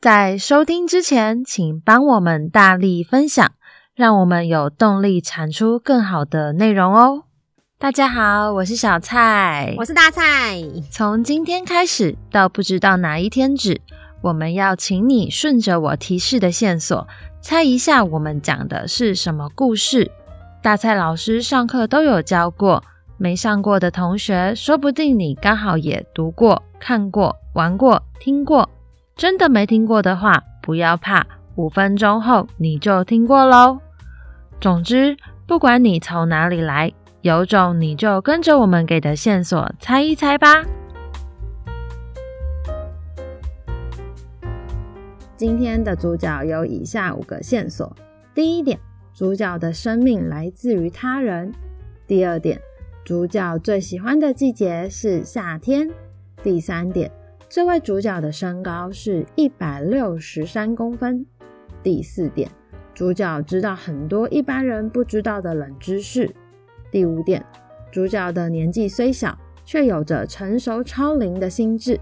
在收听之前，请帮我们大力分享，让我们有动力产出更好的内容哦。大家好，我是小蔡，我是大蔡。从今天开始到不知道哪一天止，我们要请你顺着我提示的线索，猜一下我们讲的是什么故事。大蔡老师上课都有教过，没上过的同学，说不定你刚好也读过、看过、玩过、听过。真的没听过的话，不要怕，五分钟后你就听过喽。总之，不管你从哪里来，有种你就跟着我们给的线索猜一猜吧。今天的主角有以下五个线索：第一点，主角的生命来自于他人；第二点，主角最喜欢的季节是夏天；第三点。这位主角的身高是一百六十三公分。第四点，主角知道很多一般人不知道的冷知识。第五点，主角的年纪虽小，却有着成熟超龄的心智。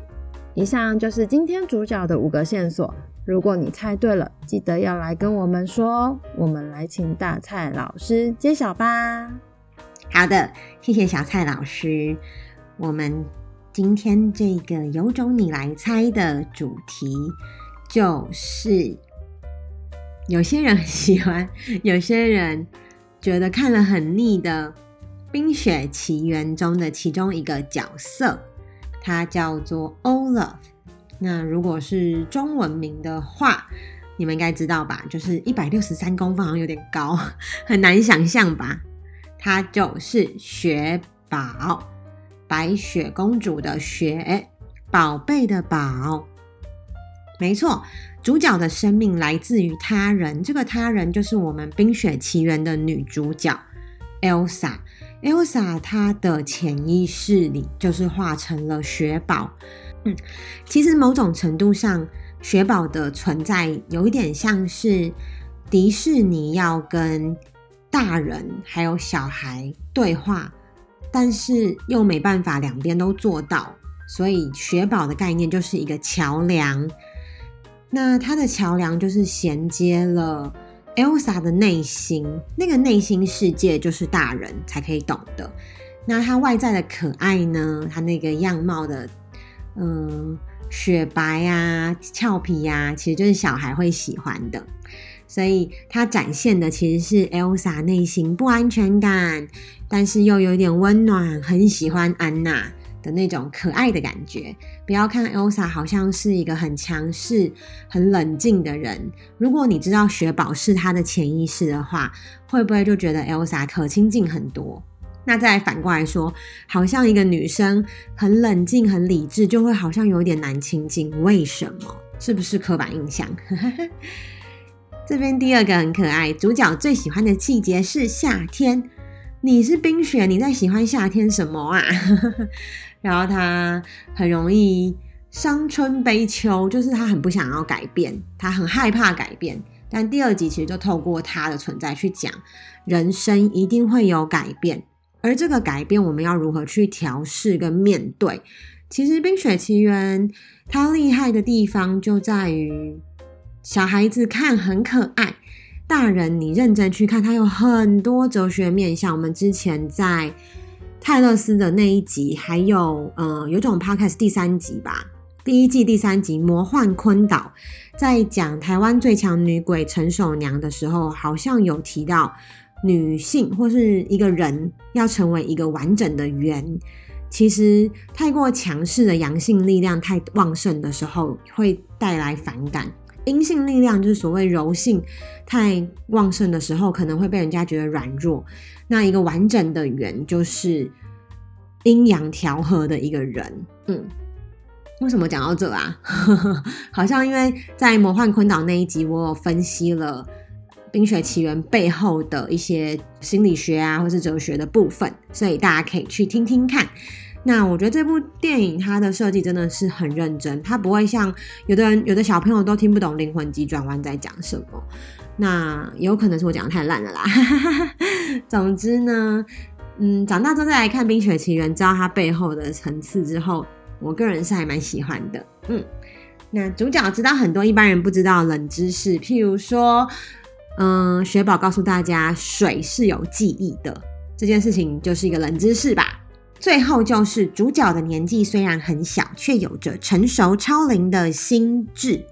以上就是今天主角的五个线索。如果你猜对了，记得要来跟我们说哦。我们来请大蔡老师揭晓吧。好的，谢谢小蔡老师。我们。今天这个有种你来猜的主题，就是有些人很喜欢，有些人觉得看了很腻的《冰雪奇缘》中的其中一个角色，他叫做 Olaf。那如果是中文名的话，你们应该知道吧？就是一百六十三公分，好像有点高，很难想象吧？他就是雪宝。白雪公主的雪，宝贝的宝，没错，主角的生命来自于他人，这个他人就是我们《冰雪奇缘》的女主角 Elsa。Elsa 她的潜意识里就是化成了雪宝。嗯，其实某种程度上，雪宝的存在有一点像是迪士尼要跟大人还有小孩对话。但是又没办法两边都做到，所以雪宝的概念就是一个桥梁。那它的桥梁就是衔接了 Elsa 的内心，那个内心世界就是大人才可以懂的。那它外在的可爱呢？它那个样貌的，嗯，雪白啊，俏皮呀，其实就是小孩会喜欢的。所以它展现的其实是 Elsa 内心不安全感，但是又有点温暖，很喜欢安娜的那种可爱的感觉。不要看 Elsa 好像是一个很强势、很冷静的人，如果你知道雪宝是她的潜意识的话，会不会就觉得 Elsa 可亲近很多？那再反过来说，好像一个女生很冷静、很理智，就会好像有点难亲近。为什么？是不是刻板印象？这边第二个很可爱，主角最喜欢的季节是夏天。你是冰雪，你在喜欢夏天什么啊？然后他很容易伤春悲秋，就是他很不想要改变，他很害怕改变。但第二集其实就透过他的存在去讲，人生一定会有改变，而这个改变我们要如何去调试跟面对？其实《冰雪奇缘》它厉害的地方就在于。小孩子看很可爱，大人你认真去看，它有很多哲学面向。我们之前在泰勒斯的那一集，还有呃，有种 podcast 第三集吧，第一季第三集《魔幻坤岛》，在讲台湾最强女鬼陈守娘的时候，好像有提到女性或是一个人要成为一个完整的圆，其实太过强势的阳性力量太旺盛的时候，会带来反感。阴性力量就是所谓柔性太旺盛的时候，可能会被人家觉得软弱。那一个完整的圆就是阴阳调和的一个人。嗯，为什么讲到这啊？好像因为在魔幻坤岛那一集，我有分析了《冰雪奇缘》背后的一些心理学啊，或是哲学的部分，所以大家可以去听听看。那我觉得这部电影它的设计真的是很认真，它不会像有的人、有的小朋友都听不懂灵魂急转弯在讲什么。那有可能是我讲的太烂了啦。总之呢，嗯，长大之后再来看《冰雪奇缘》，知道它背后的层次之后，我个人是还蛮喜欢的。嗯，那主角知道很多一般人不知道冷知识，譬如说，嗯，雪宝告诉大家水是有记忆的，这件事情就是一个冷知识吧。最后就是主角的年纪虽然很小，却有着成熟超龄的心智。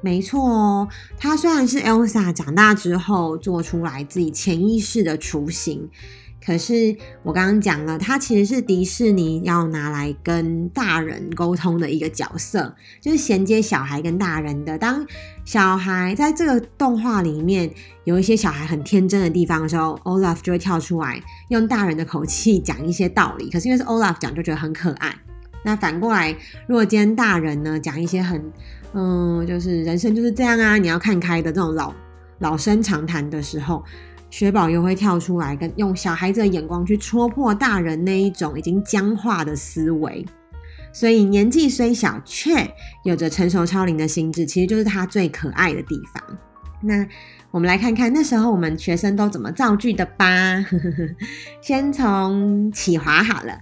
没错哦，他虽然是 Elsa 长大之后做出来自己潜意识的雏形。可是我刚刚讲了，他其实是迪士尼要拿来跟大人沟通的一个角色，就是衔接小孩跟大人的。当小孩在这个动画里面有一些小孩很天真的地方的时候，Olaf 就会跳出来，用大人的口气 讲一些道理。可是因为是 Olaf 讲，就觉得很可爱。那反过来，如果今天大人呢讲一些很，嗯，就是人生就是这样啊，你要看开的这种老老生常谈的时候。雪宝又会跳出来，跟用小孩子的眼光去戳破大人那一种已经僵化的思维，所以年纪虽小，却有着成熟超龄的心智，其实就是他最可爱的地方。那我们来看看那时候我们学生都怎么造句的吧。先从启华好了。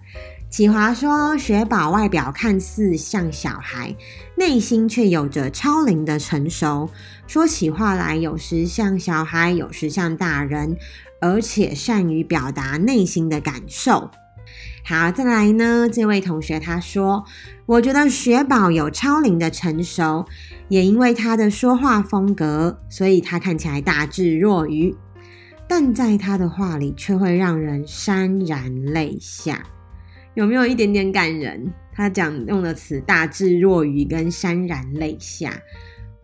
启华说：“雪宝外表看似像小孩，内心却有着超龄的成熟。说起话来，有时像小孩，有时像大人，而且善于表达内心的感受。”好，再来呢？这位同学他说：“我觉得雪宝有超龄的成熟，也因为他的说话风格，所以他看起来大智若愚，但在他的话里却会让人潸然泪下。”有没有一点点感人？他讲用的词“大智若愚”跟“潸然泪下”。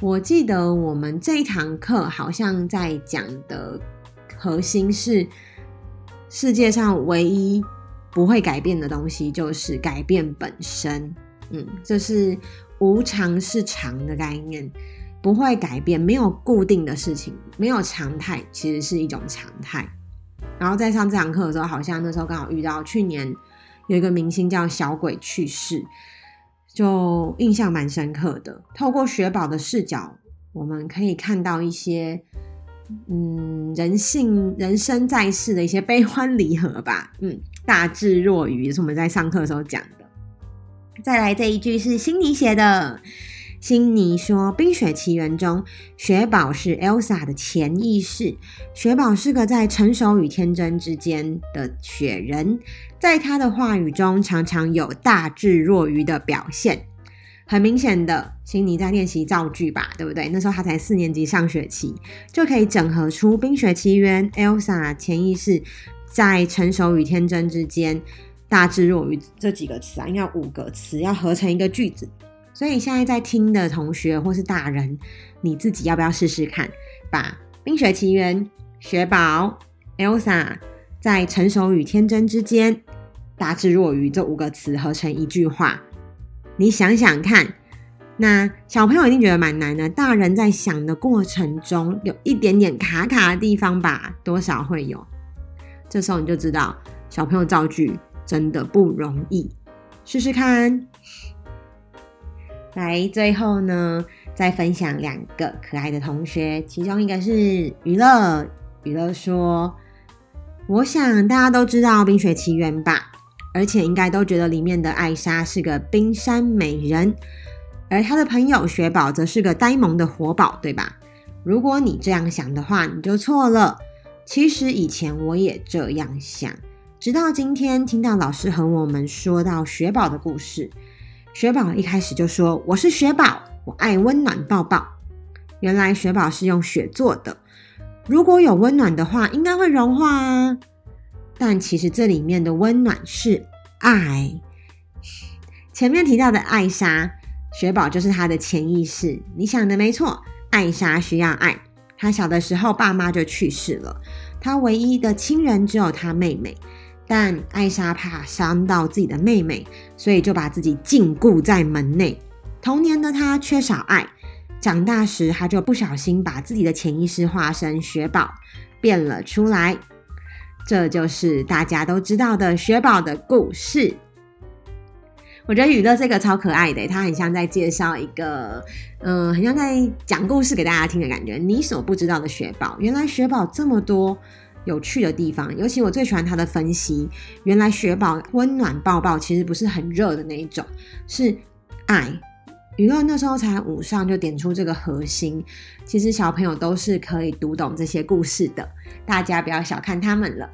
我记得我们这一堂课好像在讲的核心是世界上唯一不会改变的东西就是改变本身。嗯，这是无常是常的概念，不会改变，没有固定的事情，没有常态，其实是一种常态。然后在上这堂课的时候，好像那时候刚好遇到去年。有一个明星叫小鬼去世，就印象蛮深刻的。透过雪宝的视角，我们可以看到一些，嗯，人性、人生在世的一些悲欢离合吧。嗯，大智若愚，是我们在上课的时候讲的。再来这一句是心里写的。辛尼说，《冰雪奇缘》中，雪宝是 Elsa 的潜意识。雪宝是个在成熟与天真之间的雪人，在他的话语中常常有大智若愚的表现。很明显的，辛尼在练习造句吧，对不对？那时候他才四年级上学期，就可以整合出《冰雪奇缘》Elsa 潜意识在成熟与天真之间大智若愚这几个词啊，应该五个词要合成一个句子。所以现在在听的同学或是大人，你自己要不要试试看，把《冰雪奇缘》、雪宝、Elsa 在成熟与天真之间，大智若愚这五个词合成一句话？你想想看，那小朋友一定觉得蛮难的，大人在想的过程中有一点点卡卡的地方吧，多少会有。这时候你就知道，小朋友造句真的不容易，试试看。来，最后呢，再分享两个可爱的同学，其中一个是娱乐。娱乐说：“我想大家都知道《冰雪奇缘》吧，而且应该都觉得里面的艾莎是个冰山美人，而她的朋友雪宝则是个呆萌的活宝，对吧？如果你这样想的话，你就错了。其实以前我也这样想，直到今天听到老师和我们说到雪宝的故事。”雪宝一开始就说：“我是雪宝，我爱温暖抱抱。”原来雪宝是用雪做的，如果有温暖的话，应该会融化啊。但其实这里面的温暖是爱。前面提到的艾莎，雪宝就是她的潜意识。你想的没错，艾莎需要爱。她小的时候，爸妈就去世了，她唯一的亲人只有她妹妹。但艾莎怕伤到自己的妹妹，所以就把自己禁锢在门内。童年的她缺少爱，长大时她就不小心把自己的潜意识化身雪宝变了出来。这就是大家都知道的雪宝的故事。我觉得雨乐这个超可爱的，他很像在介绍一个，嗯、很像在讲故事给大家听的感觉。你所不知道的雪宝，原来雪宝这么多。有趣的地方，尤其我最喜欢他的分析。原来雪宝温暖抱抱其实不是很热的那一种，是爱，娱乐那时候才五上就点出这个核心，其实小朋友都是可以读懂这些故事的，大家不要小看他们了。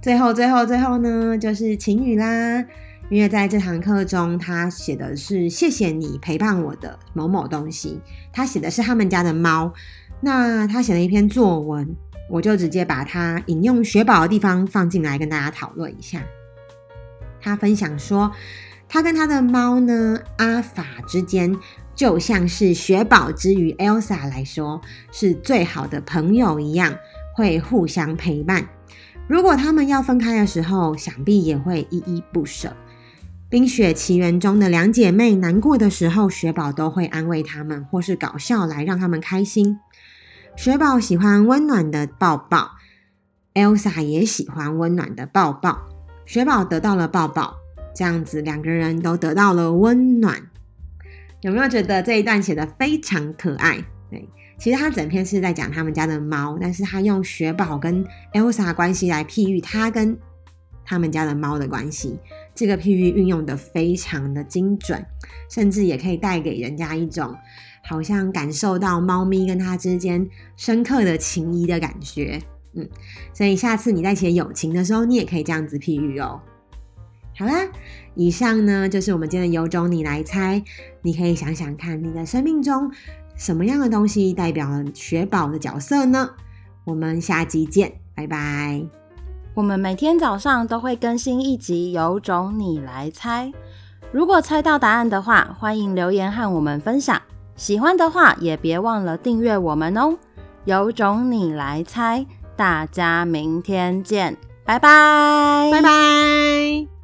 最后，最后，最后呢，就是晴雨啦，因为在这堂课中，他写的是谢谢你陪伴我的某某东西，他写的是他们家的猫，那他写了一篇作文，我就直接把他引用雪宝的地方放进来跟大家讨论一下。他分享说。他跟他的猫呢，阿法之间就像是雪宝之于 Elsa 来说是最好的朋友一样，会互相陪伴。如果他们要分开的时候，想必也会依依不舍。冰雪奇缘中的两姐妹难过的时候，雪宝都会安慰他们，或是搞笑来让他们开心。雪宝喜欢温暖的抱抱，Elsa 也喜欢温暖的抱抱。雪宝得到了抱抱。这样子，两个人都得到了温暖，有没有觉得这一段写的非常可爱？对，其实他整篇是在讲他们家的猫，但是他用雪宝跟 Elsa 关系来譬喻他跟他们家的猫的关系，这个譬喻运用得非常的精准，甚至也可以带给人家一种好像感受到猫咪跟它之间深刻的情谊的感觉。嗯，所以下次你在写友情的时候，你也可以这样子譬喻哦。好啦，以上呢就是我们今天的有种你来猜。你可以想想看，你的生命中什么样的东西代表了雪宝的角色呢？我们下集见，拜拜。我们每天早上都会更新一集《有种你来猜》，如果猜到答案的话，欢迎留言和我们分享。喜欢的话也别忘了订阅我们哦。有种你来猜，大家明天见，拜拜，拜拜。